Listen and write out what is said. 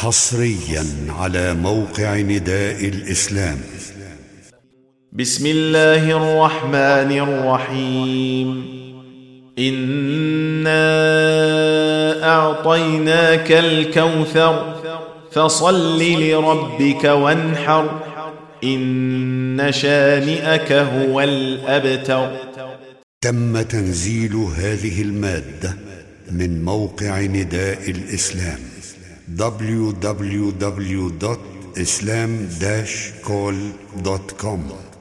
حصريا على موقع نداء الإسلام. بسم الله الرحمن الرحيم. إنا أعطيناك الكوثر فصل لربك وانحر. إن شانئك هو الأبتر. تم تنزيل هذه المادة من موقع نداء الإسلام. www.islam-call.com